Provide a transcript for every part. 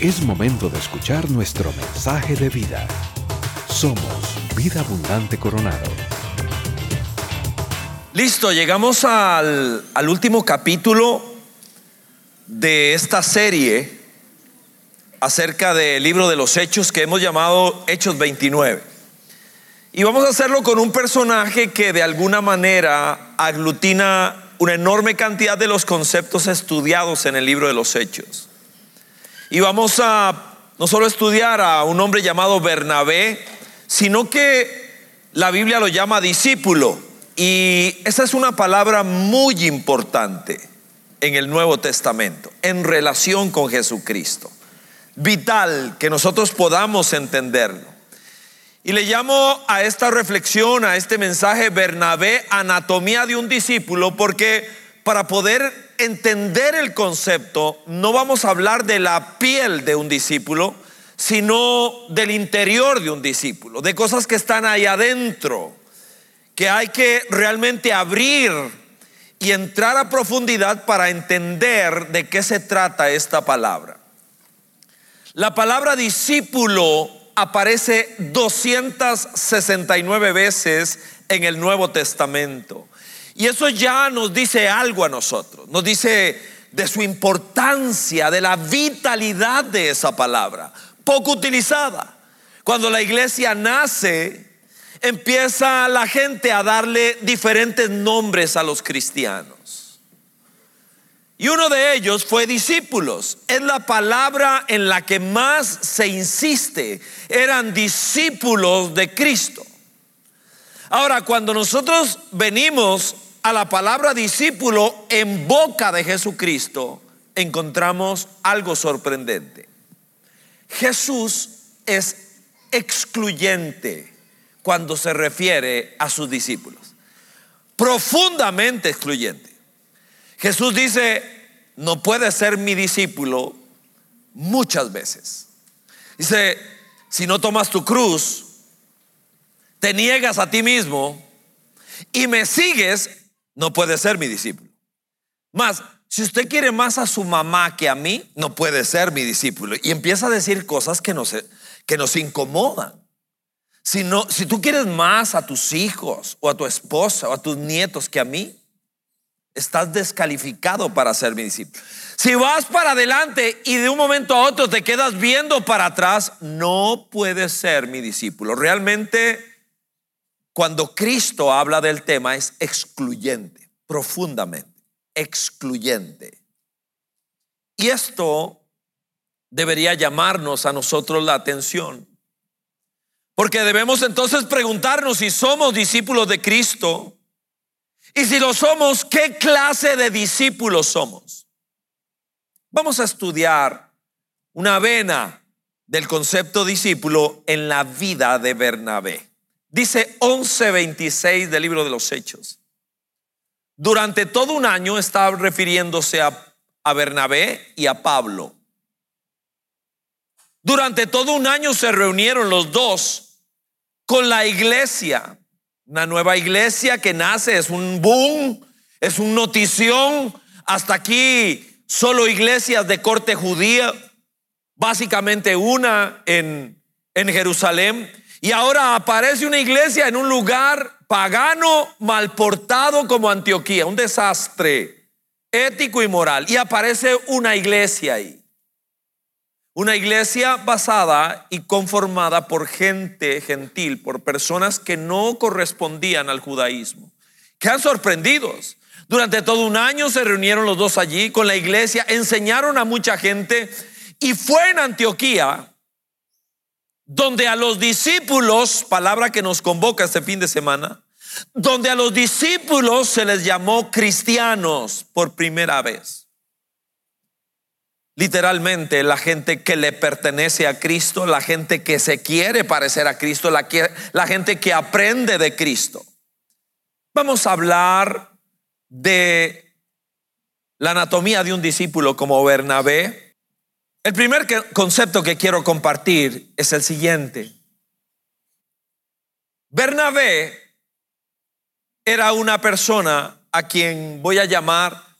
Es momento de escuchar nuestro mensaje de vida. Somos Vida Abundante Coronado. Listo, llegamos al, al último capítulo de esta serie acerca del libro de los Hechos que hemos llamado Hechos 29. Y vamos a hacerlo con un personaje que de alguna manera aglutina una enorme cantidad de los conceptos estudiados en el libro de los Hechos. Y vamos a no solo estudiar a un hombre llamado Bernabé, sino que la Biblia lo llama discípulo. Y esa es una palabra muy importante en el Nuevo Testamento, en relación con Jesucristo. Vital que nosotros podamos entenderlo. Y le llamo a esta reflexión, a este mensaje, Bernabé, anatomía de un discípulo, porque para poder entender el concepto, no vamos a hablar de la piel de un discípulo, sino del interior de un discípulo, de cosas que están ahí adentro, que hay que realmente abrir y entrar a profundidad para entender de qué se trata esta palabra. La palabra discípulo aparece 269 veces en el Nuevo Testamento. Y eso ya nos dice algo a nosotros, nos dice de su importancia, de la vitalidad de esa palabra, poco utilizada. Cuando la iglesia nace, empieza la gente a darle diferentes nombres a los cristianos. Y uno de ellos fue discípulos. Es la palabra en la que más se insiste. Eran discípulos de Cristo. Ahora, cuando nosotros venimos a la palabra discípulo en boca de Jesucristo, encontramos algo sorprendente. Jesús es excluyente cuando se refiere a sus discípulos. Profundamente excluyente. Jesús dice, no puedes ser mi discípulo muchas veces. Dice, si no tomas tu cruz, te niegas a ti mismo y me sigues, no puede ser mi discípulo. Más, si usted quiere más a su mamá que a mí, no puede ser mi discípulo. Y empieza a decir cosas que nos, que nos incomodan. Si, no, si tú quieres más a tus hijos o a tu esposa o a tus nietos que a mí, estás descalificado para ser mi discípulo. Si vas para adelante y de un momento a otro te quedas viendo para atrás, no puedes ser mi discípulo. Realmente cuando Cristo habla del tema es excluyente, profundamente, excluyente. Y esto debería llamarnos a nosotros la atención. Porque debemos entonces preguntarnos si somos discípulos de Cristo y si lo somos, ¿qué clase de discípulos somos? Vamos a estudiar una vena del concepto discípulo en la vida de Bernabé. Dice 11:26 del libro de los Hechos. Durante todo un año estaba refiriéndose a, a Bernabé y a Pablo. Durante todo un año se reunieron los dos con la iglesia. Una nueva iglesia que nace, es un boom, es un notición. Hasta aquí solo iglesias de corte judía, básicamente una en, en Jerusalén. Y ahora aparece una iglesia en un lugar pagano, mal portado como Antioquía, un desastre ético y moral. Y aparece una iglesia ahí. Una iglesia basada y conformada por gente gentil, por personas que no correspondían al judaísmo. Quedan sorprendidos. Durante todo un año se reunieron los dos allí con la iglesia, enseñaron a mucha gente y fue en Antioquía donde a los discípulos, palabra que nos convoca este fin de semana, donde a los discípulos se les llamó cristianos por primera vez. Literalmente la gente que le pertenece a Cristo, la gente que se quiere parecer a Cristo, la, gente que aprende de Cristo. Vamos a hablar de la anatomía de un discípulo como Bernabé, el primer concepto que quiero compartir es el siguiente. Bernabé era una persona a quien voy a llamar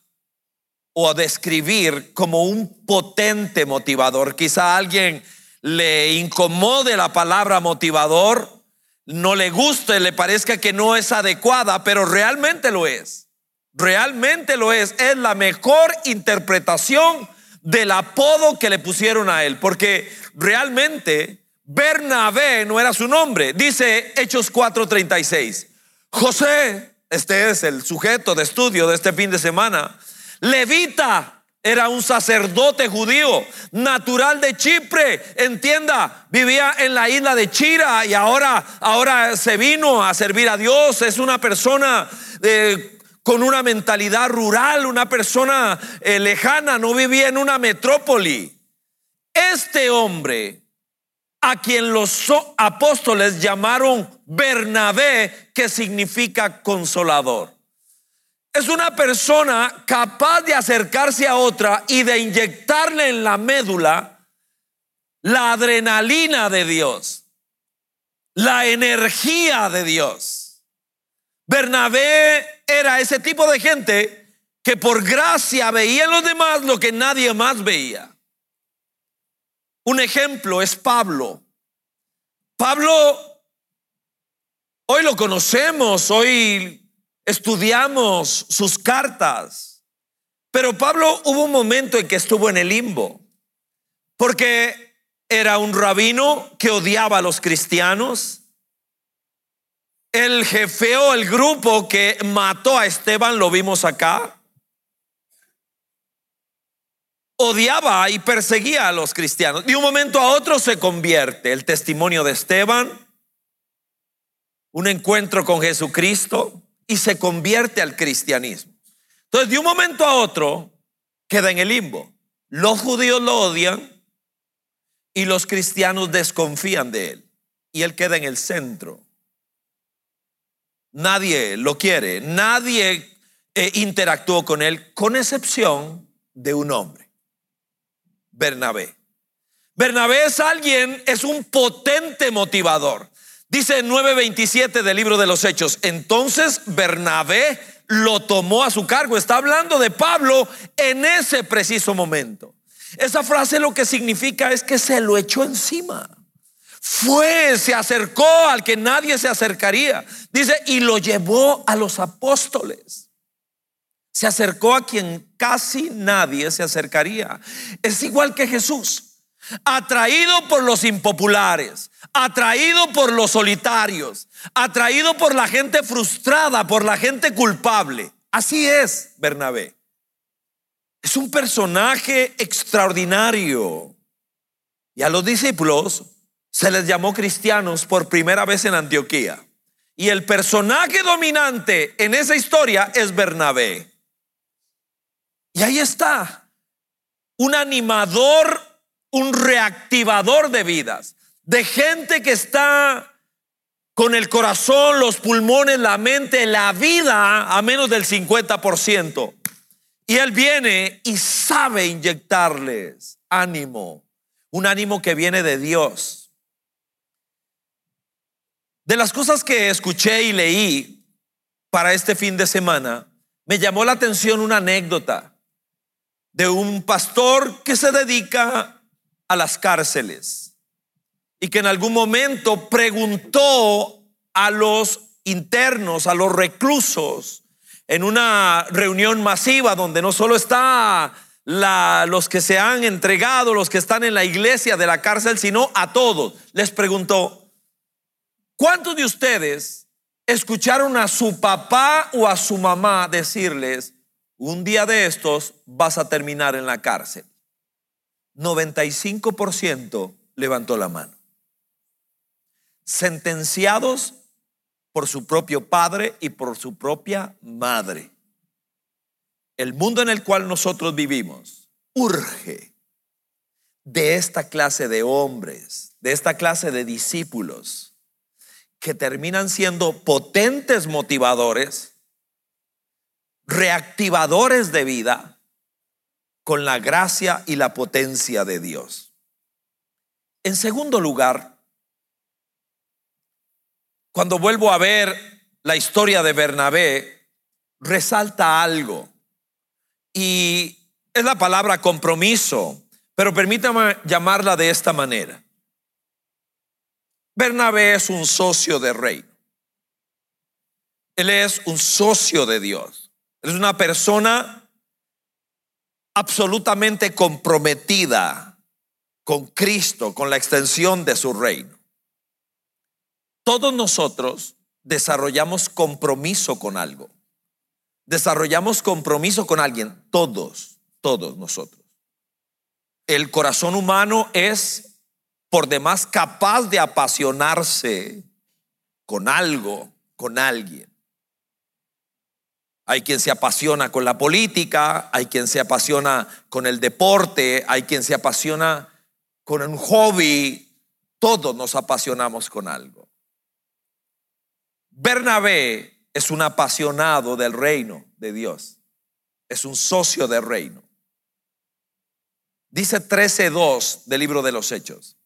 o a describir como un potente motivador. Quizá a alguien le incomode la palabra motivador, no le guste, le parezca que no es adecuada, pero realmente lo es. Realmente lo es. Es la mejor interpretación del apodo que le pusieron a él, porque realmente Bernabé no era su nombre. Dice Hechos 4:36. José, este es el sujeto de estudio de este fin de semana, levita, era un sacerdote judío, natural de Chipre, entienda, vivía en la isla de Chira y ahora, ahora se vino a servir a Dios. Es una persona eh, con una mentalidad rural, una persona eh, lejana, no vivía en una metrópoli. Este hombre, a quien los apóstoles llamaron Bernabé, que significa consolador. Es una persona capaz de acercarse a otra y de inyectarle en la médula la adrenalina de Dios, la energía de Dios. Bernabé era ese tipo de gente que por gracia veía en los demás lo que nadie más veía. Un ejemplo es Pablo. Pablo, hoy lo conocemos, hoy estudiamos sus cartas. Pero Pablo hubo un momento en que estuvo en el limbo, porque era un rabino que odiaba a los cristianos. El jefeo, el grupo que mató a Esteban, lo vimos acá, odiaba y perseguía a los cristianos. De un momento a otro se convierte el testimonio de Esteban, un encuentro con Jesucristo, y se convierte al cristianismo. Entonces, de un momento a otro, queda en el limbo. Los judíos lo odian y los cristianos desconfían de él. Y él queda en el centro. Nadie lo quiere, nadie eh, interactuó con él, con excepción de un hombre, Bernabé. Bernabé es alguien, es un potente motivador. Dice 9:27 del libro de los Hechos, entonces Bernabé lo tomó a su cargo. Está hablando de Pablo en ese preciso momento. Esa frase lo que significa es que se lo echó encima. Fue, se acercó al que nadie se acercaría. Dice, y lo llevó a los apóstoles. Se acercó a quien casi nadie se acercaría. Es igual que Jesús atraído por los impopulares, atraído por los solitarios, atraído por la gente frustrada, por la gente culpable. Así es Bernabé. Es un personaje extraordinario. Y a los discípulos se les llamó cristianos por primera vez en Antioquía. Y el personaje dominante en esa historia es Bernabé. Y ahí está, un animador un reactivador de vidas, de gente que está con el corazón, los pulmones, la mente, la vida a menos del 50%. Y Él viene y sabe inyectarles ánimo, un ánimo que viene de Dios. De las cosas que escuché y leí para este fin de semana, me llamó la atención una anécdota de un pastor que se dedica a las cárceles y que en algún momento preguntó a los internos, a los reclusos, en una reunión masiva donde no solo está los que se han entregado, los que están en la iglesia de la cárcel, sino a todos. Les preguntó, ¿cuántos de ustedes escucharon a su papá o a su mamá decirles, un día de estos vas a terminar en la cárcel? 95% levantó la mano. Sentenciados por su propio padre y por su propia madre. El mundo en el cual nosotros vivimos urge de esta clase de hombres, de esta clase de discípulos, que terminan siendo potentes motivadores, reactivadores de vida, con la gracia y la potencia de Dios. En segundo lugar, cuando vuelvo a ver la historia de Bernabé, resalta algo. Y es la palabra compromiso, pero permítame llamarla de esta manera. Bernabé es un socio de rey. Él es un socio de Dios. es una persona absolutamente comprometida con Cristo, con la extensión de su reino. Todos nosotros desarrollamos compromiso con algo. Desarrollamos compromiso con alguien. Todos, todos nosotros. El corazón humano es por demás capaz de apasionarse con algo, con alguien. Hay quien se apasiona con la política, hay quien se apasiona con el deporte, hay quien se apasiona con un hobby. Todos nos apasionamos con algo. Bernabé es un apasionado del reino de Dios. Es un socio del reino. Dice 13.2 del libro de los Hechos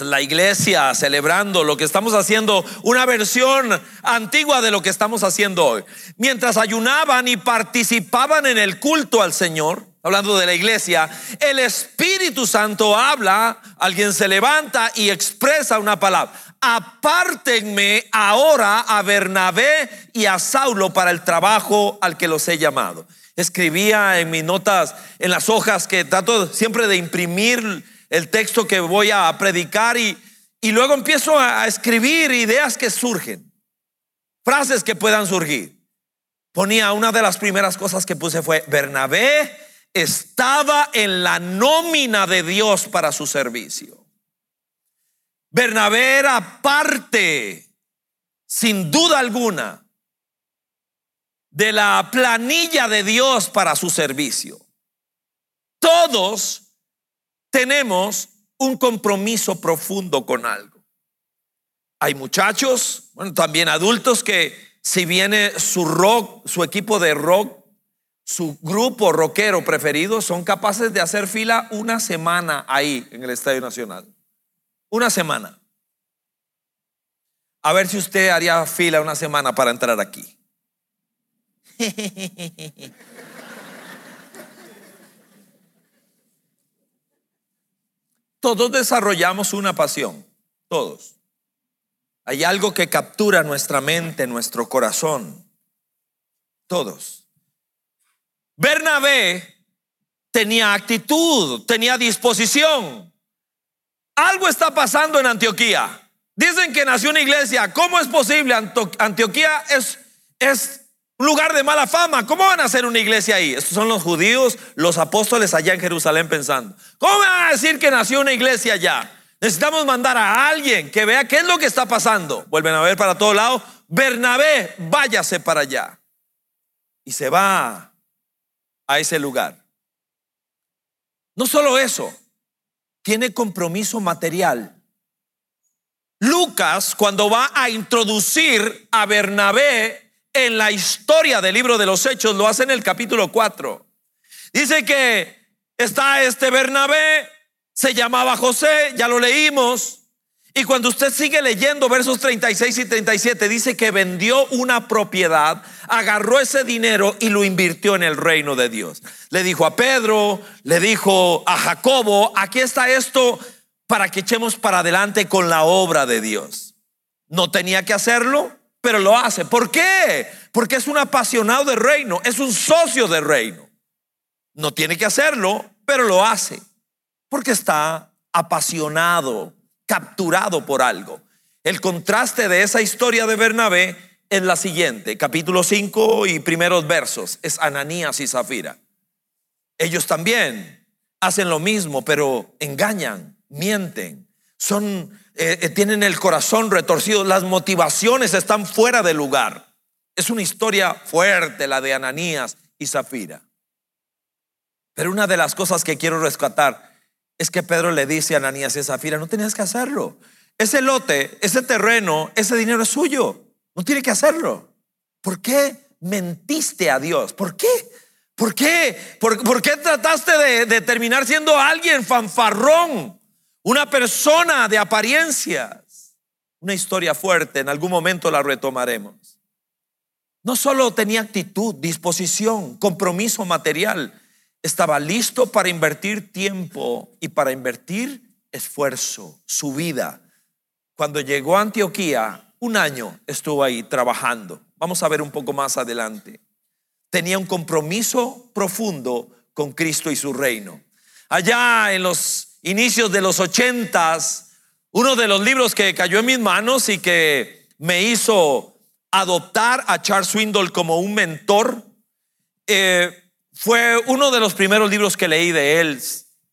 la iglesia celebrando lo que estamos haciendo, una versión antigua de lo que estamos haciendo hoy. Mientras ayunaban y participaban en el culto al Señor, hablando de la iglesia, el Espíritu Santo habla, alguien se levanta y expresa una palabra. Apártenme ahora a Bernabé y a Saulo para el trabajo al que los he llamado. Escribía en mis notas, en las hojas que trato siempre de imprimir el texto que voy a predicar y, y luego empiezo a escribir ideas que surgen, frases que puedan surgir. Ponía una de las primeras cosas que puse fue, Bernabé estaba en la nómina de Dios para su servicio. Bernabé era parte, sin duda alguna, de la planilla de Dios para su servicio. Todos tenemos un compromiso profundo con algo. Hay muchachos, bueno, también adultos que si viene su rock, su equipo de rock, su grupo rockero preferido, son capaces de hacer fila una semana ahí en el Estadio Nacional. Una semana. A ver si usted haría fila una semana para entrar aquí. Todos desarrollamos una pasión, todos. Hay algo que captura nuestra mente, nuestro corazón, todos. Bernabé tenía actitud, tenía disposición. Algo está pasando en Antioquía. Dicen que nació una iglesia. ¿Cómo es posible? Antioquía es, es lugar de mala fama. ¿Cómo van a hacer una iglesia ahí? Estos son los judíos, los apóstoles allá en Jerusalén pensando. ¿Cómo van a decir que nació una iglesia allá? Necesitamos mandar a alguien que vea qué es lo que está pasando. Vuelven a ver para todos lados. Bernabé, váyase para allá. Y se va a ese lugar. No solo eso, tiene compromiso material. Lucas, cuando va a introducir a Bernabé en la historia del libro de los Hechos, lo hace en el capítulo 4. Dice que está este Bernabé, se llamaba José, ya lo leímos. Y cuando usted sigue leyendo versos 36 y 37, dice que vendió una propiedad, agarró ese dinero y lo invirtió en el reino de Dios. Le dijo a Pedro, le dijo a Jacobo, aquí está esto para que echemos para adelante con la obra de Dios. No tenía que hacerlo, pero lo hace. ¿Por qué? Porque es un apasionado del reino, es un socio del reino. No tiene que hacerlo, pero lo hace. Porque está apasionado, capturado por algo. El contraste de esa historia de Bernabé es la siguiente, capítulo 5 y primeros versos, es Ananías y Zafira. Ellos también hacen lo mismo, pero engañan, mienten, son eh, eh, tienen el corazón retorcido, las motivaciones están fuera de lugar. Es una historia fuerte la de Ananías y Zafira. Pero una de las cosas que quiero rescatar es que Pedro le dice a Ananías y Zafira, no tenías que hacerlo. Ese lote, ese terreno, ese dinero es suyo. No tiene que hacerlo. ¿Por qué mentiste a Dios? ¿Por qué? ¿Por qué? ¿Por, qué trataste de, de terminar siendo alguien fanfarrón? Una persona de apariencias. Una historia fuerte, en algún momento la retomaremos. No solo tenía actitud, disposición, compromiso material, estaba listo para invertir tiempo y para invertir esfuerzo, su vida. Cuando llegó a Antioquía, un año estuvo ahí trabajando. Vamos a ver un poco más adelante. Tenía un compromiso profundo con Cristo y su reino. Allá en los inicios de los ochentas, uno de los libros que cayó en mis manos y que me hizo adoptar a Charles Swindoll como un mentor, eh, fue uno de los primeros libros que leí de él,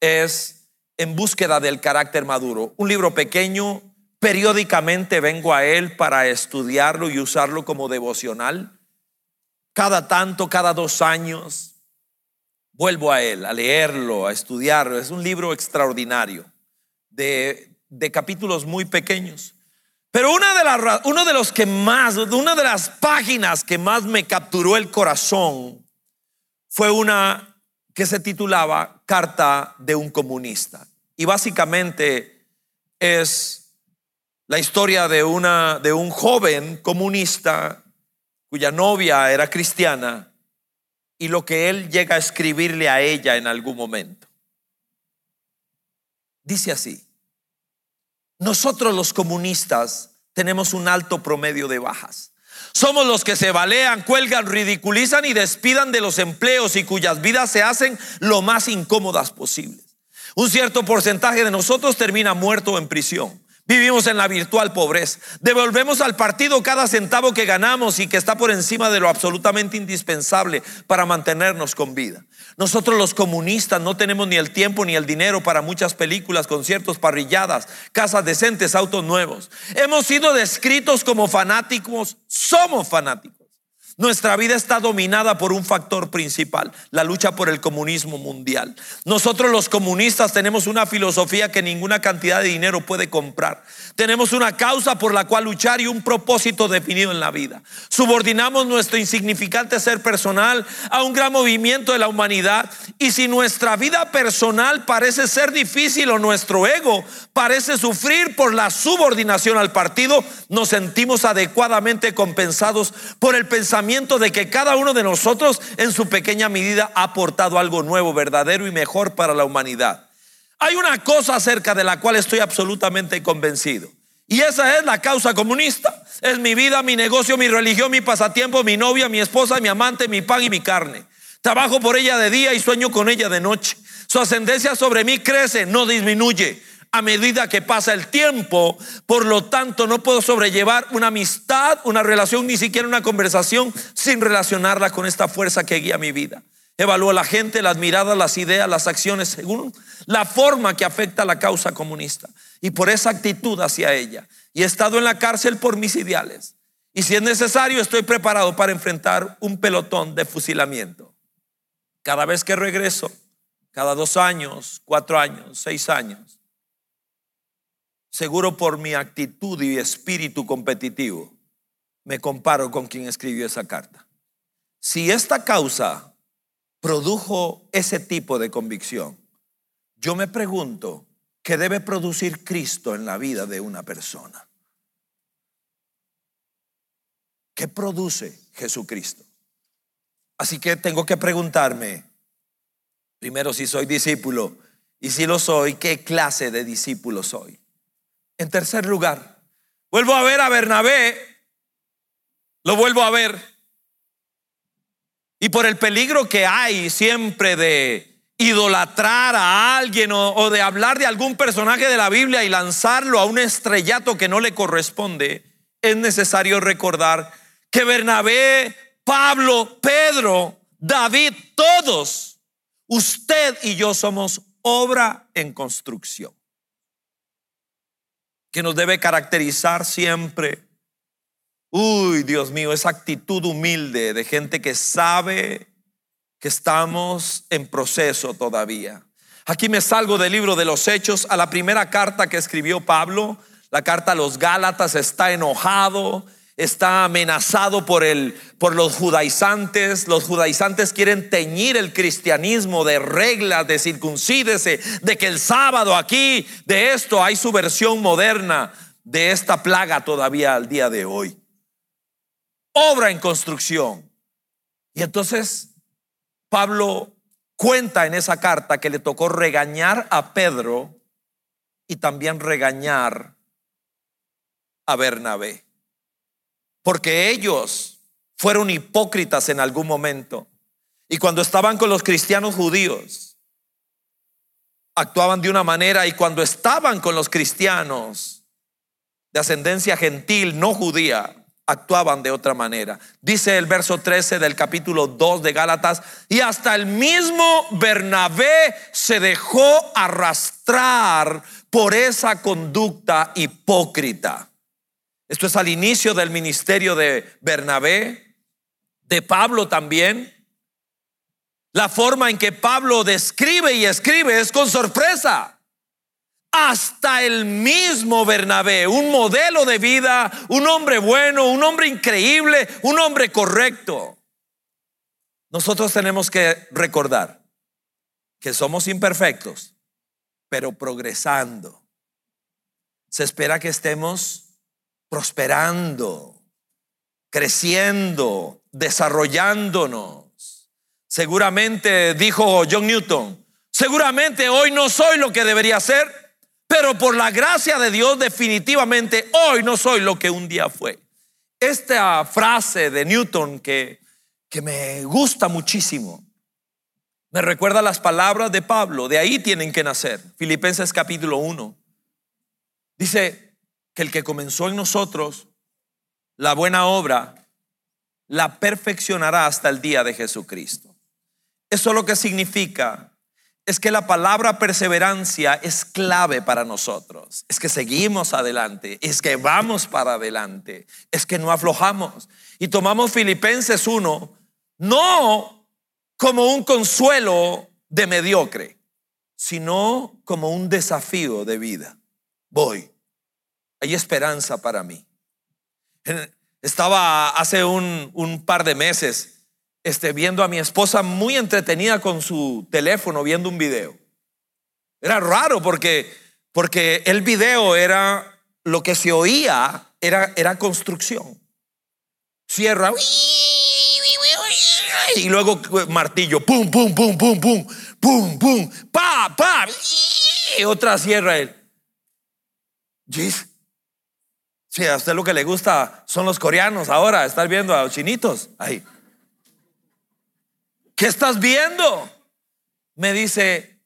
es En búsqueda del carácter maduro, un libro pequeño, periódicamente vengo a él para estudiarlo y usarlo como devocional. Cada tanto, cada dos años, vuelvo a él, a leerlo, a estudiarlo. Es un libro extraordinario de, de capítulos muy pequeños. Pero una de las, uno de los que más, una de las páginas que más me capturó el corazón fue una que se titulaba Carta de un comunista. Y básicamente es la historia de, una, de un joven comunista cuya novia era cristiana y lo que él llega a escribirle a ella en algún momento. Dice así, nosotros los comunistas tenemos un alto promedio de bajas. Somos los que se balean, cuelgan, ridiculizan y despidan de los empleos y cuyas vidas se hacen lo más incómodas posibles. Un cierto porcentaje de nosotros termina muerto en prisión. Vivimos en la virtual pobreza. Devolvemos al partido cada centavo que ganamos y que está por encima de lo absolutamente indispensable para mantenernos con vida. Nosotros los comunistas no tenemos ni el tiempo ni el dinero para muchas películas, conciertos, parrilladas, casas decentes, autos nuevos. Hemos sido descritos como fanáticos, somos fanáticos. Nuestra vida está dominada por un factor principal, la lucha por el comunismo mundial. Nosotros los comunistas tenemos una filosofía que ninguna cantidad de dinero puede comprar. Tenemos una causa por la cual luchar y un propósito definido en la vida. Subordinamos nuestro insignificante ser personal a un gran movimiento de la humanidad. Y si nuestra vida personal parece ser difícil o nuestro ego parece sufrir por la subordinación al partido, nos sentimos adecuadamente compensados por el pensamiento de que cada uno de nosotros en su pequeña medida ha aportado algo nuevo, verdadero y mejor para la humanidad. Hay una cosa acerca de la cual estoy absolutamente convencido. Y esa es la causa comunista. Es mi vida, mi negocio, mi religión, mi pasatiempo, mi novia, mi esposa, mi amante, mi pan y mi carne. Trabajo por ella de día y sueño con ella de noche. Su ascendencia sobre mí crece, no disminuye a medida que pasa el tiempo. Por lo tanto, no puedo sobrellevar una amistad, una relación, ni siquiera una conversación sin relacionarla con esta fuerza que guía mi vida. Evalúo a la gente, las miradas, las ideas, las acciones, según la forma que afecta a la causa comunista. Y por esa actitud hacia ella. Y he estado en la cárcel por mis ideales. Y si es necesario, estoy preparado para enfrentar un pelotón de fusilamiento. Cada vez que regreso, cada dos años, cuatro años, seis años, seguro por mi actitud y espíritu competitivo, me comparo con quien escribió esa carta. Si esta causa produjo ese tipo de convicción, yo me pregunto, ¿qué debe producir Cristo en la vida de una persona? ¿Qué produce Jesucristo? Así que tengo que preguntarme, primero si soy discípulo, y si lo soy, ¿qué clase de discípulo soy? En tercer lugar, vuelvo a ver a Bernabé, lo vuelvo a ver. Y por el peligro que hay siempre de idolatrar a alguien o, de hablar de algún personaje de la Biblia y lanzarlo a un estrellato que no le corresponde, es necesario recordar que Bernabé, Pablo, Pedro, David, todos, usted y yo somos obra en construcción que nos debe caracterizar siempre. Uy, Dios mío, esa actitud humilde de gente que sabe que estamos en proceso todavía. Aquí me salgo del libro de los Hechos a la primera carta que escribió Pablo, la carta a los Gálatas, está enojado, está amenazado por, el, por los judaizantes. Los judaizantes quieren teñir el cristianismo de reglas, de circuncídese, de que el sábado aquí, de esto, hay su versión moderna de esta plaga todavía al día de hoy. Obra en construcción. Y entonces Pablo cuenta en esa carta que le tocó regañar a Pedro y también regañar a Bernabé. Porque ellos fueron hipócritas en algún momento. Y cuando estaban con los cristianos judíos, actuaban de una manera y cuando estaban con los cristianos de ascendencia gentil, no judía, actuaban de otra manera. Dice el verso 13 del capítulo 2 de Gálatas, y hasta el mismo Bernabé se dejó arrastrar por esa conducta hipócrita. Esto es al inicio del ministerio de Bernabé, de Pablo también. La forma en que Pablo describe y escribe es con sorpresa. Hasta el mismo Bernabé, un modelo de vida, un hombre bueno, un hombre increíble, un hombre correcto. Nosotros tenemos que recordar que somos imperfectos, pero progresando. Se espera que estemos prosperando, creciendo, desarrollándonos. Seguramente dijo John Newton, seguramente hoy no soy lo que debería ser, pero por la gracia de Dios definitivamente hoy no soy lo que un día fue. Esta frase de Newton que, que me gusta muchísimo, me recuerda las palabras de Pablo, de ahí tienen que nacer. Filipenses capítulo 1. Dice que el que comenzó en nosotros la buena obra, la perfeccionará hasta el día de Jesucristo. Eso lo que significa es que la palabra perseverancia es clave para nosotros. Es que seguimos adelante, es que vamos para adelante, es que no aflojamos. Y tomamos Filipenses 1, no como un consuelo de mediocre, sino como un desafío de vida. Voy, hay esperanza para mí. Estaba hace un, un par de meses este, viendo a mi esposa muy entretenida con su teléfono viendo un video. Era raro porque, porque el video era lo que se oía, era, era construcción. Cierra y luego martillo, pum, pum, pum, pum, pum, pum, pum, pa, pa, y otra sierra él. Sí, a usted lo que le gusta son los coreanos ahora, estar viendo a los chinitos ahí. ¿Qué estás viendo? Me dice,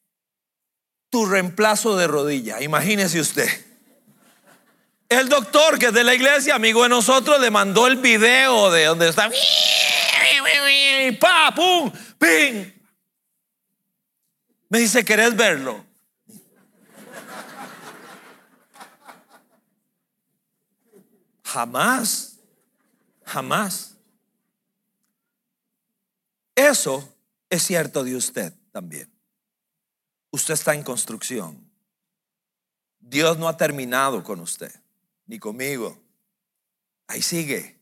tu reemplazo de rodilla. Imagínese usted. El doctor que es de la iglesia, amigo de nosotros, le mandó el video de donde está. Pum, ping. Me dice, ¿querés verlo? Jamás, jamás. Eso es cierto de usted también. Usted está en construcción. Dios no ha terminado con usted, ni conmigo. Ahí sigue.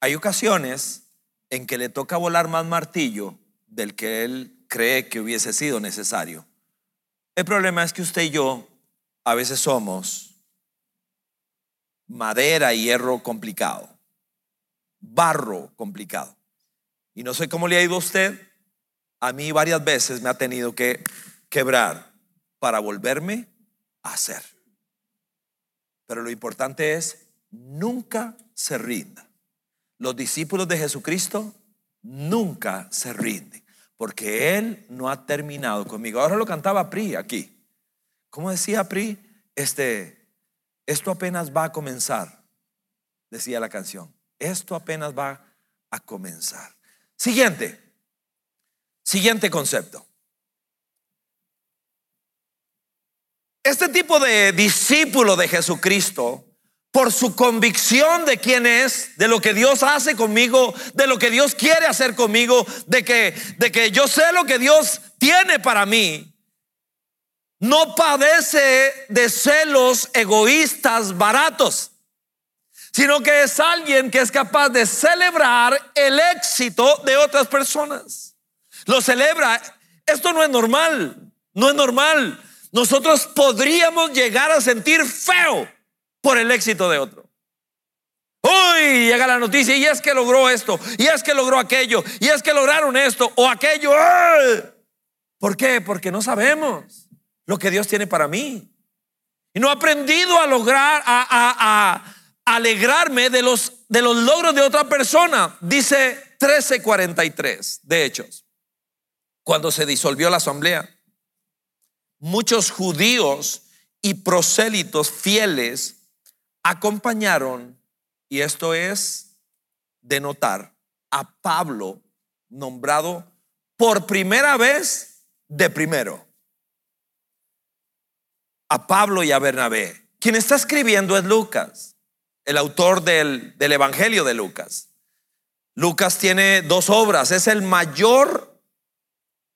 Hay ocasiones en que le toca volar más martillo del que él cree que hubiese sido necesario. El problema es que usted y yo a veces somos madera y hierro complicado, barro complicado. Y no sé cómo le ha ido a usted. A mí varias veces me ha tenido que quebrar para volverme a hacer. Pero lo importante es, nunca se rinda. Los discípulos de Jesucristo nunca se rinden, porque Él no ha terminado conmigo. Ahora lo cantaba Pri aquí. ¿Cómo decía Pri? Este, esto apenas va a comenzar, decía la canción. Esto apenas va a comenzar. Siguiente, siguiente concepto. Este tipo de discípulo de Jesucristo, por su convicción de quién es, de lo que Dios hace conmigo, de lo que Dios quiere hacer conmigo, de que, de que yo sé lo que Dios tiene para mí, no padece de celos egoístas baratos sino que es alguien que es capaz de celebrar el éxito de otras personas. Lo celebra. Esto no es normal, no es normal. Nosotros podríamos llegar a sentir feo por el éxito de otro. Uy, llega la noticia y es que logró esto, y es que logró aquello, y es que lograron esto o aquello. ¿Por qué? Porque no sabemos lo que Dios tiene para mí. Y no he aprendido a lograr, a, alegrarme de los, de los logros de otra persona. Dice 1343 de Hechos, cuando se disolvió la asamblea. Muchos judíos y prosélitos fieles acompañaron, y esto es de notar, a Pablo nombrado por primera vez de primero a Pablo y a Bernabé. Quien está escribiendo es Lucas, el autor del, del Evangelio de Lucas. Lucas tiene dos obras, es el mayor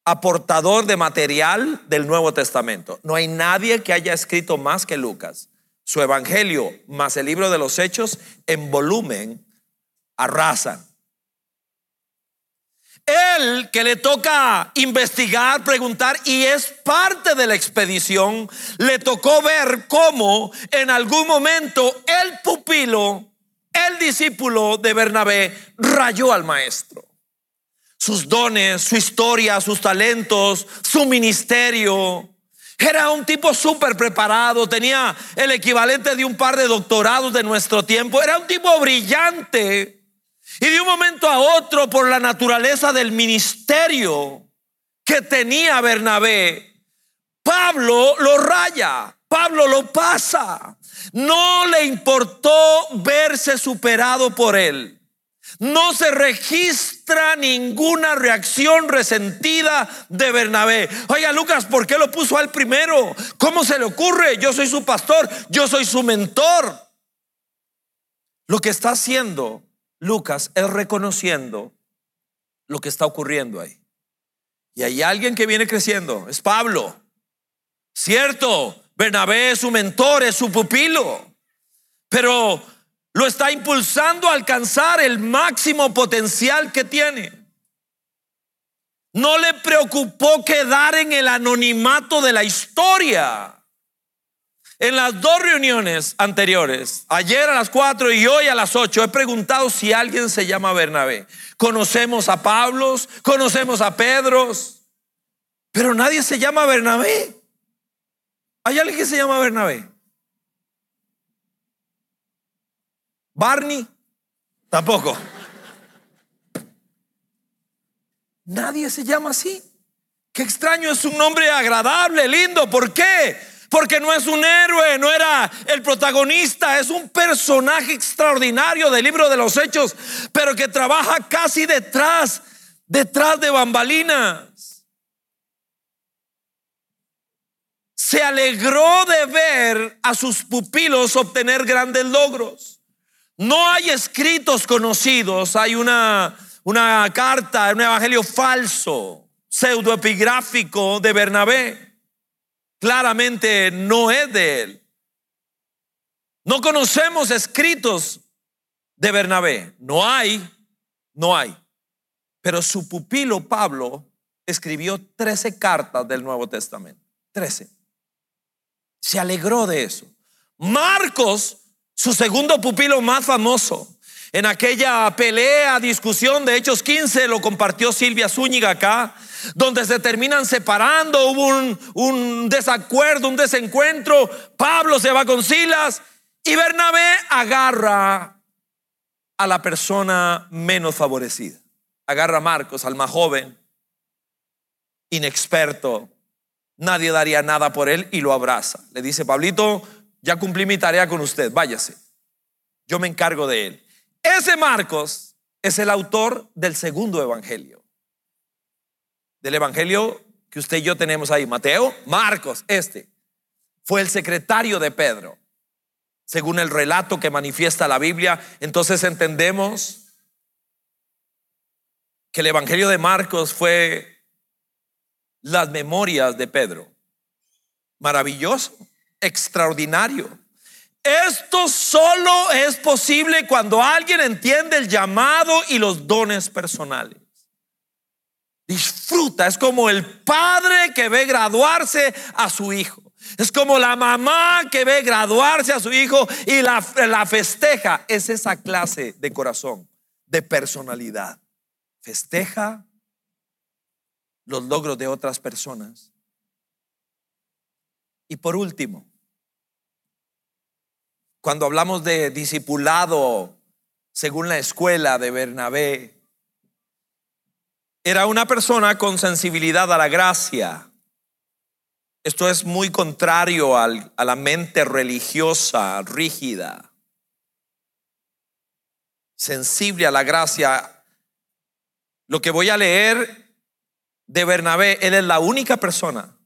aportador de material del Nuevo Testamento. No hay nadie que haya escrito más que Lucas. Su Evangelio más el libro de los Hechos en volumen arrasan. Él que le toca investigar, preguntar y es parte de la expedición, le tocó ver cómo en algún momento el pupilo, el discípulo de Bernabé, rayó al maestro. Sus dones, su historia, sus talentos, su ministerio. Era un tipo súper preparado, tenía el equivalente de un par de doctorados de nuestro tiempo, era un tipo brillante y de un momento a otro, por la naturaleza del ministerio que tenía Bernabé, Pablo lo raya, Pablo lo pasa. No le importó verse superado por él. No se registra ninguna reacción resentida de Bernabé. Oiga, Lucas, ¿por qué lo puso al primero? ¿Cómo se le ocurre? Yo soy su pastor, yo soy su mentor. Lo que está haciendo Lucas es reconociendo lo que está ocurriendo ahí. Y hay alguien que viene creciendo, es Pablo. Cierto, Bernabé es su mentor, es su pupilo, pero lo está impulsando a alcanzar el máximo potencial que tiene. No le preocupó quedar en el anonimato de la historia. En las dos reuniones anteriores, ayer a las 4 y hoy a las 8, he preguntado si alguien se llama Bernabé. Conocemos a Pablo, conocemos a Pedro, pero nadie se llama Bernabé. ¿Hay alguien que se llama Bernabé? Barney, tampoco. Nadie se llama así. Qué extraño, es un nombre agradable, lindo. ¿Por qué? Porque no es un héroe, no era el protagonista, es un personaje extraordinario del libro de los hechos, pero que trabaja casi detrás, detrás de bambalinas. Se alegró de ver a sus pupilos obtener grandes logros. No hay escritos conocidos, hay una, una carta, un evangelio falso, pseudoepigráfico de Bernabé claramente no es de él. No conocemos escritos de Bernabé. No hay, no hay. Pero su pupilo Pablo escribió 13 cartas del Nuevo Testamento. 13. Se alegró de eso. Marcos, su segundo pupilo más famoso, en aquella pelea, discusión de Hechos 15, lo compartió Silvia Zúñiga acá, donde se terminan separando, hubo un, desacuerdo, un desencuentro, Pablo se va con Silas y Bernabé agarra a la persona menos favorecida, agarra a Marcos, al más joven, inexperto, nadie daría nada por él y lo abraza. Le dice, Pablito, ya cumplí mi tarea con usted, váyase, yo me encargo de él. Ese Marcos es el autor del segundo evangelio. Del evangelio que usted y yo tenemos ahí. Mateo, Marcos, este. Fue el secretario de Pedro. Según el relato que manifiesta la Biblia, entonces entendemos que el evangelio de Marcos fue las memorias de Pedro. Maravilloso, extraordinario. Esto solo es posible cuando alguien entiende el llamado y los dones personales. Disfruta, es como el padre que ve graduarse a su hijo. Es como la mamá que ve graduarse a su hijo y la, la festeja. Es esa clase de corazón, de personalidad. Festeja los logros de otras personas. Y por último, cuando hablamos de discipulado según la escuela de Bernabé, era una persona con sensibilidad a la gracia. Esto es muy contrario a la mente religiosa, rígida, sensible a la gracia. Lo que voy a leer de Bernabé, él es la única persona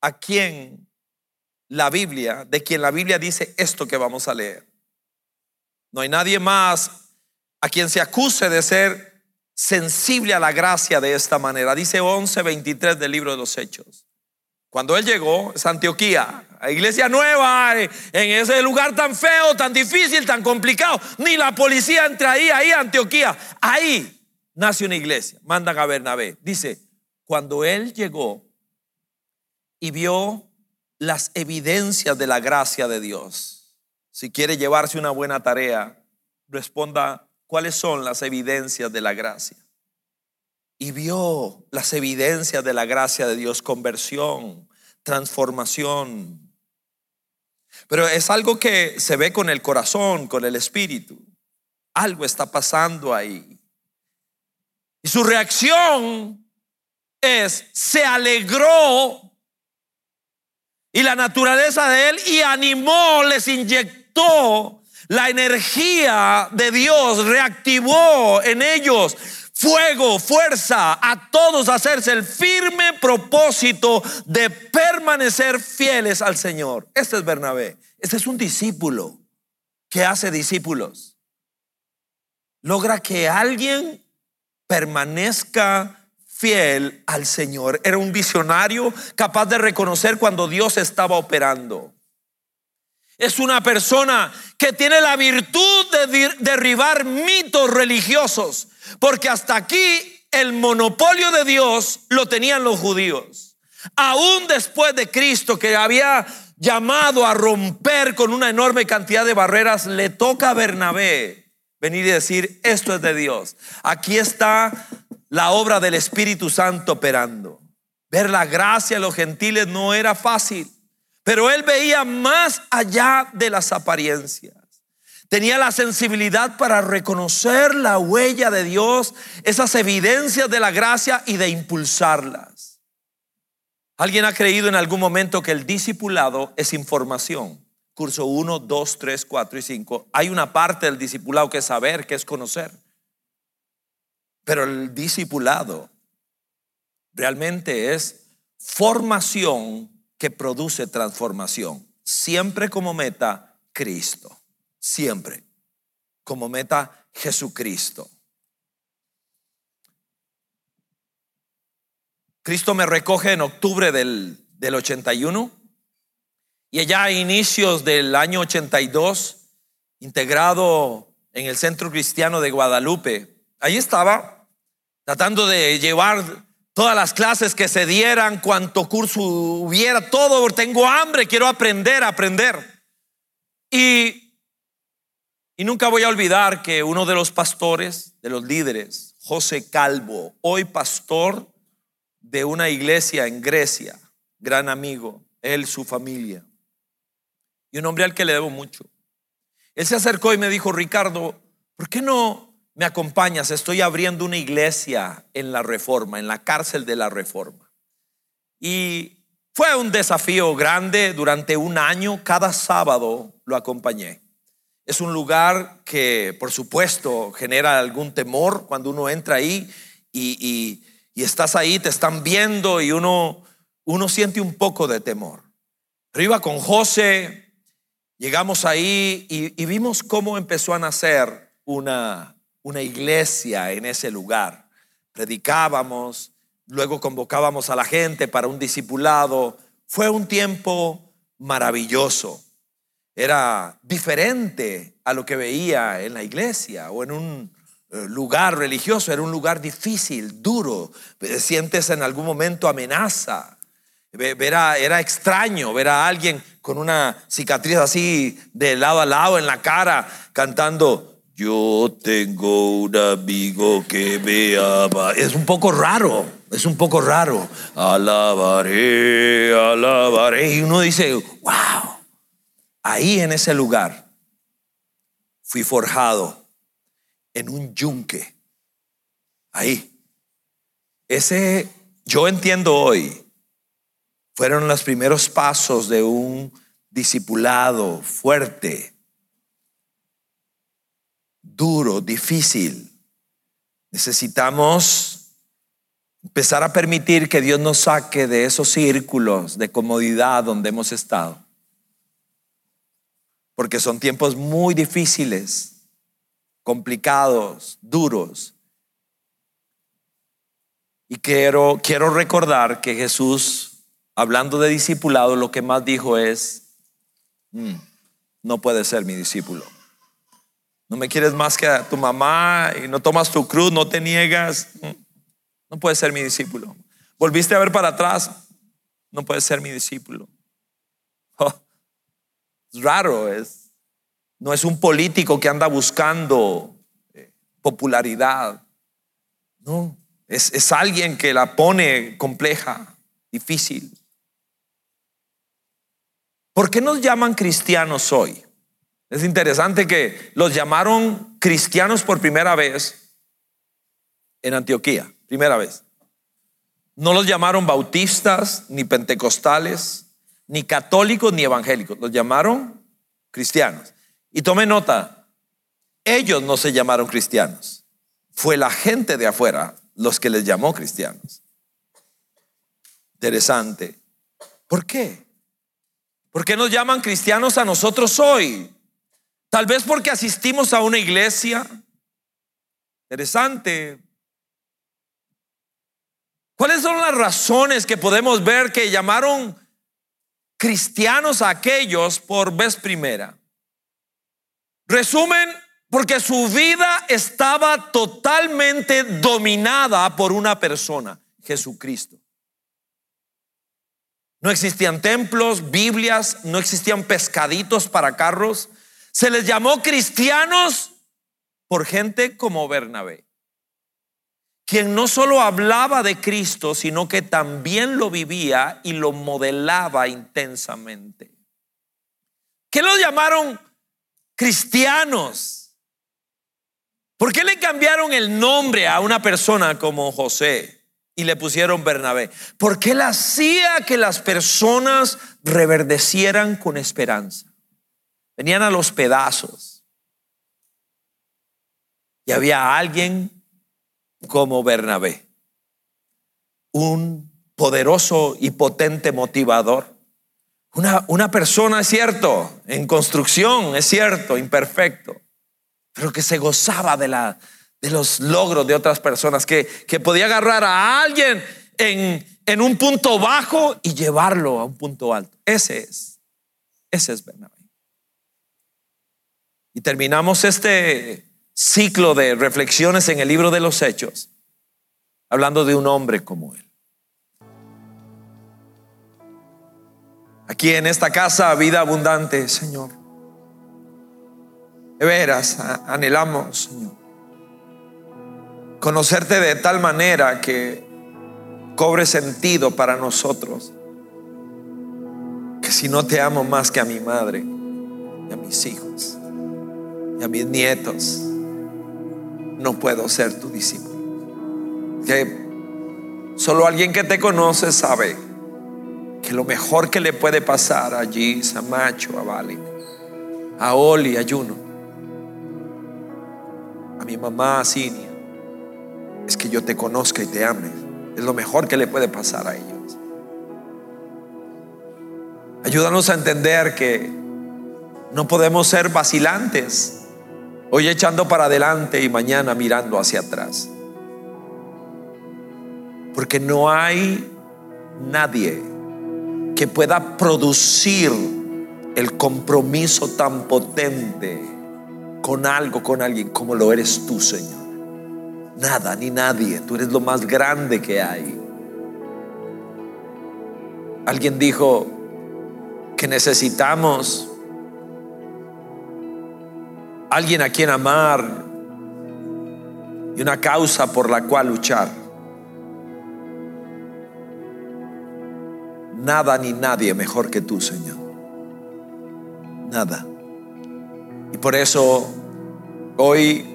a quien la Biblia, de quien la Biblia dice esto que vamos a leer. No hay nadie más a quien se acuse de ser sensible a la gracia de esta manera. Dice 11:23 del libro de los Hechos. Cuando él llegó, es Antioquía, a iglesia nueva, en ese lugar tan feo, tan difícil, tan complicado, ni la policía entra ahí, ahí Antioquía. Ahí nace una iglesia, mandan a Bernabé. Dice, cuando él llegó y vio las evidencias de la gracia de Dios. Si quiere llevarse una buena tarea, responda cuáles son las evidencias de la gracia. Y vio las evidencias de la gracia de Dios, conversión, transformación. Pero es algo que se ve con el corazón, con el espíritu. Algo está pasando ahí. Y su reacción es, se alegró y la naturaleza de él y animó, les inyectó la energía de Dios, reactivó en ellos fuego, fuerza, a todos hacerse el firme propósito de permanecer fieles al Señor. Este es Bernabé, este es un discípulo que hace discípulos. Logra que alguien permanezca fiel al Señor. Era un visionario capaz de reconocer cuando Dios estaba operando. Es una persona que tiene la virtud de derribar mitos religiosos, porque hasta aquí el monopolio de Dios lo tenían los judíos. Aún después de Cristo que había llamado a romper con una enorme cantidad de barreras, le toca a Bernabé venir y decir, esto es de Dios. Aquí está la obra del Espíritu Santo operando. Ver la gracia de los gentiles no era fácil, pero él veía más allá de las apariencias. Tenía la sensibilidad para reconocer la huella de Dios, esas evidencias de la gracia y de impulsarlas. ¿Alguien ha creído en algún momento que el discipulado es información? Curso 1, 2, 3, 4 y 5. Hay una parte del discipulado que es saber, que es conocer. Pero el discipulado realmente es formación que produce transformación. Siempre como meta Cristo. Siempre como meta Jesucristo. Cristo me recoge en octubre del, del 81 y allá a inicios del año 82, integrado en el Centro Cristiano de Guadalupe, Ahí estaba, tratando de llevar todas las clases que se dieran, cuanto curso hubiera, todo. Tengo hambre, quiero aprender, aprender. Y, y nunca voy a olvidar que uno de los pastores, de los líderes, José Calvo, hoy pastor de una iglesia en Grecia, gran amigo, él, su familia, y un hombre al que le debo mucho. Él se acercó y me dijo, Ricardo, ¿por qué no me acompañas, estoy abriendo una iglesia en la reforma, en la cárcel de la reforma. Y fue un desafío grande durante un año, cada sábado lo acompañé. Es un lugar que, por supuesto, genera algún temor cuando uno entra ahí y, estás ahí, te están viendo y uno, uno siente un poco de temor. Pero iba con José, llegamos ahí y vimos cómo empezó a nacer una, una iglesia en ese lugar. Predicábamos, luego convocábamos a la gente para un discipulado. Fue un tiempo maravilloso. Era diferente a lo que veía en la iglesia o en un eh, lugar religioso. Era un lugar difícil, duro. Sientes en algún momento amenaza. Era, era extraño ver a alguien con una cicatriz así de lado a lado en la cara cantando yo tengo un amigo que me ama. Es un poco raro. es un poco raro. Alabaré, alabaré. Y uno dice, wow, ahí en ese lugar fui forjado en un yunque. Ahí. Ese, yo entiendo hoy, fueron los primeros pasos de un discipulado fuerte, duro, difícil. Necesitamos empezar a permitir que Dios nos saque de esos círculos de comodidad donde hemos estado. Porque son tiempos muy difíciles, complicados, duros. Y quiero, quiero recordar que Jesús, hablando de discipulado, lo que más dijo es, mm, no puedes ser mi discípulo. No me quieres más que a tu mamá y no tomas tu cruz, no te niegas. No puedes ser mi discípulo. Volviste a ver para atrás, no puedes ser mi discípulo. Oh, es raro, es, no es un político que anda buscando eh, popularidad. No, es, es alguien que la pone compleja, difícil. ¿Por qué nos llaman cristianos hoy? Es interesante que los llamaron cristianos por primera vez en Antioquía, primera vez. No los llamaron bautistas, ni pentecostales, ni católicos, ni evangélicos. Los llamaron cristianos. Y tome nota, ellos no se llamaron cristianos. Fue la gente de afuera los que les llamó cristianos. Interesante. ¿Por qué? ¿Por qué nos llaman cristianos a nosotros hoy? Tal vez porque asistimos a una iglesia. Interesante. ¿Cuáles son las razones que podemos ver que llamaron cristianos a aquellos por vez primera? Resumen, porque su vida estaba totalmente dominada por una persona, Jesucristo. No existían templos, Biblias, no existían pescaditos para carros. Se les llamó cristianos por gente como Bernabé, quien no solo hablaba de Cristo, sino que también lo vivía y lo modelaba intensamente. ¿Qué los llamaron cristianos? ¿Por qué le cambiaron el nombre a una persona como José y le pusieron Bernabé? Porque él hacía que las personas reverdecieran con esperanza. Venían a los pedazos. Y había alguien como Bernabé, un poderoso y potente motivador. Una, una persona, es cierto, en construcción, es cierto, imperfecto pero que se gozaba de, la, de los logros de otras personas, que, que podía agarrar a alguien en, en un punto bajo y llevarlo a un punto alto. Ese es, ese es Bernabé. Y terminamos este ciclo de reflexiones en el libro de los Hechos, hablando de un hombre como él. Aquí en esta casa, vida abundante, Señor. De veras, anhelamos, Señor, conocerte de tal manera que cobre sentido para nosotros. Que si no te amo más que a mi madre y a mis hijos y a mis nietos, no puedo ser tu discípulo. Que solo alguien que te conoce sabe que lo mejor que le puede pasar allí a Macho, a Vali, a Oli, a Juno, a mi mamá Sinia, es que yo te conozca y te ame. Es lo mejor que le puede pasar a ellos. Ayúdanos a entender que no podemos ser vacilantes, hoy echando para adelante y mañana mirando hacia atrás. Porque no hay nadie que pueda producir el compromiso tan potente con algo, con alguien, como lo eres tú, Señor. Nada ni nadie, tú eres lo más grande que hay. Alguien dijo que necesitamos alguien a quien amar y una causa por la cual luchar. nada ni nadie mejor que tú, Señor. Nada. Y por eso hoy,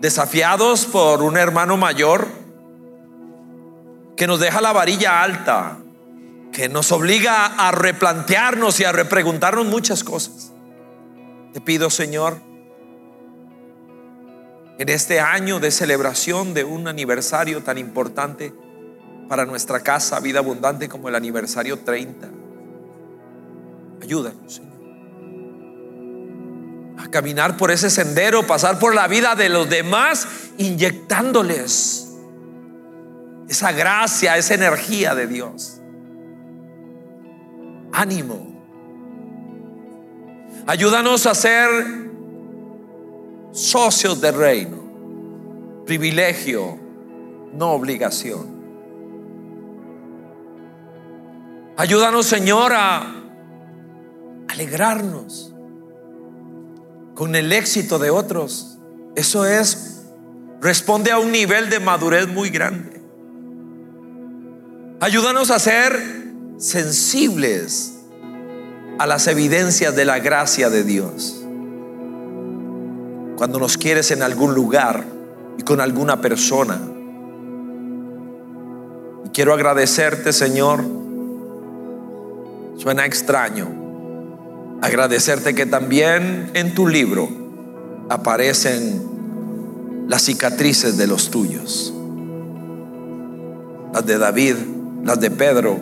desafiados por un hermano mayor que nos deja la varilla alta, que nos obliga a replantearnos y a repreguntarnos muchas cosas. Te pido, Señor, en este año de celebración de un aniversario tan importante para nuestra casa, vida abundante, como el aniversario 30. Ayúdanos, Señor. A caminar por ese sendero, pasar por la vida de los demás, inyectándoles esa gracia, esa energía de Dios. Ánimo. Ayúdanos a ser socios del reino, privilegio, no obligación. Ayúdanos, Señor, a alegrarnos con el éxito de otros. Eso es, responde a un nivel de madurez muy grande. Ayúdanos a ser sensibles a las evidencias de la gracia de Dios cuando nos quieres en algún lugar y con alguna persona. Y quiero agradecerte, Señor. Suena extraño. Agradecerte que también en tu libro aparecen las cicatrices de los tuyos. Las de David, las de Pedro,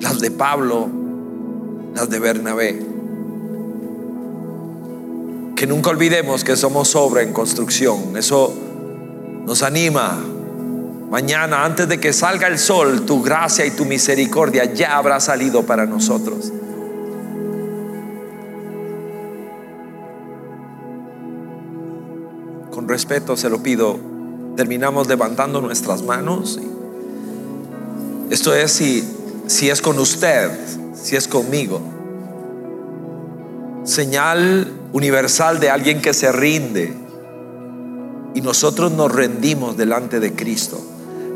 las de Pablo, las de Bernabé que nunca olvidemos que somos obra en construcción. Eso nos anima. Mañana, antes de que salga el sol, tu gracia y tu misericordia ya habrá salido para nosotros. Con respeto se lo pido. Terminamos levantando nuestras manos. Esto es si, si es con usted, si es conmigo. Señal universal de alguien que se rinde. Y nosotros nos rendimos delante de Cristo.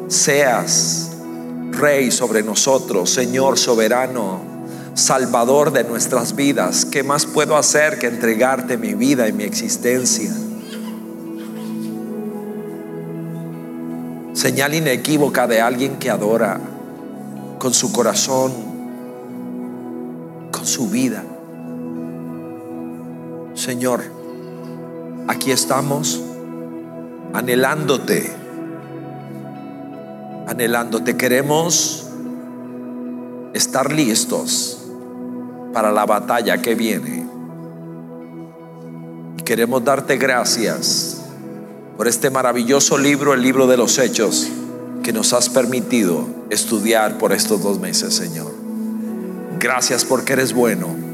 Seas Rey sobre nosotros, Señor soberano, Salvador de nuestras vidas. ¿Qué más puedo hacer que entregarte mi vida y mi existencia? Señal inequívoca de alguien que adora con su corazón, con su vida. Señor, aquí estamos anhelándote, anhelándote. Queremos estar listos para la batalla que viene. Y queremos darte gracias por este maravilloso libro, el libro de los hechos, que nos has permitido estudiar por estos dos meses, Señor. Gracias porque eres bueno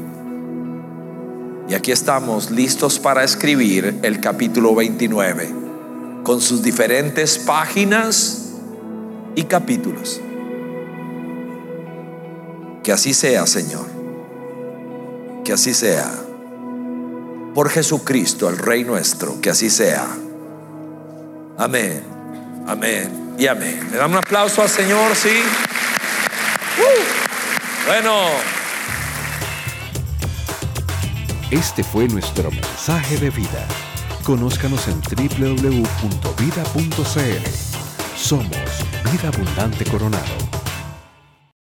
y aquí estamos listos para escribir el capítulo 29 con sus diferentes páginas y capítulos. Que así sea, Señor. Que así sea. Por Jesucristo, el Rey nuestro, que así sea. Amén. Amén. Y amén. Le damos un aplauso al Señor, sí. Uh. bueno. Este fue nuestro mensaje de vida. Conózcanos en www.vida.cl. Somos Vida Abundante Coronado.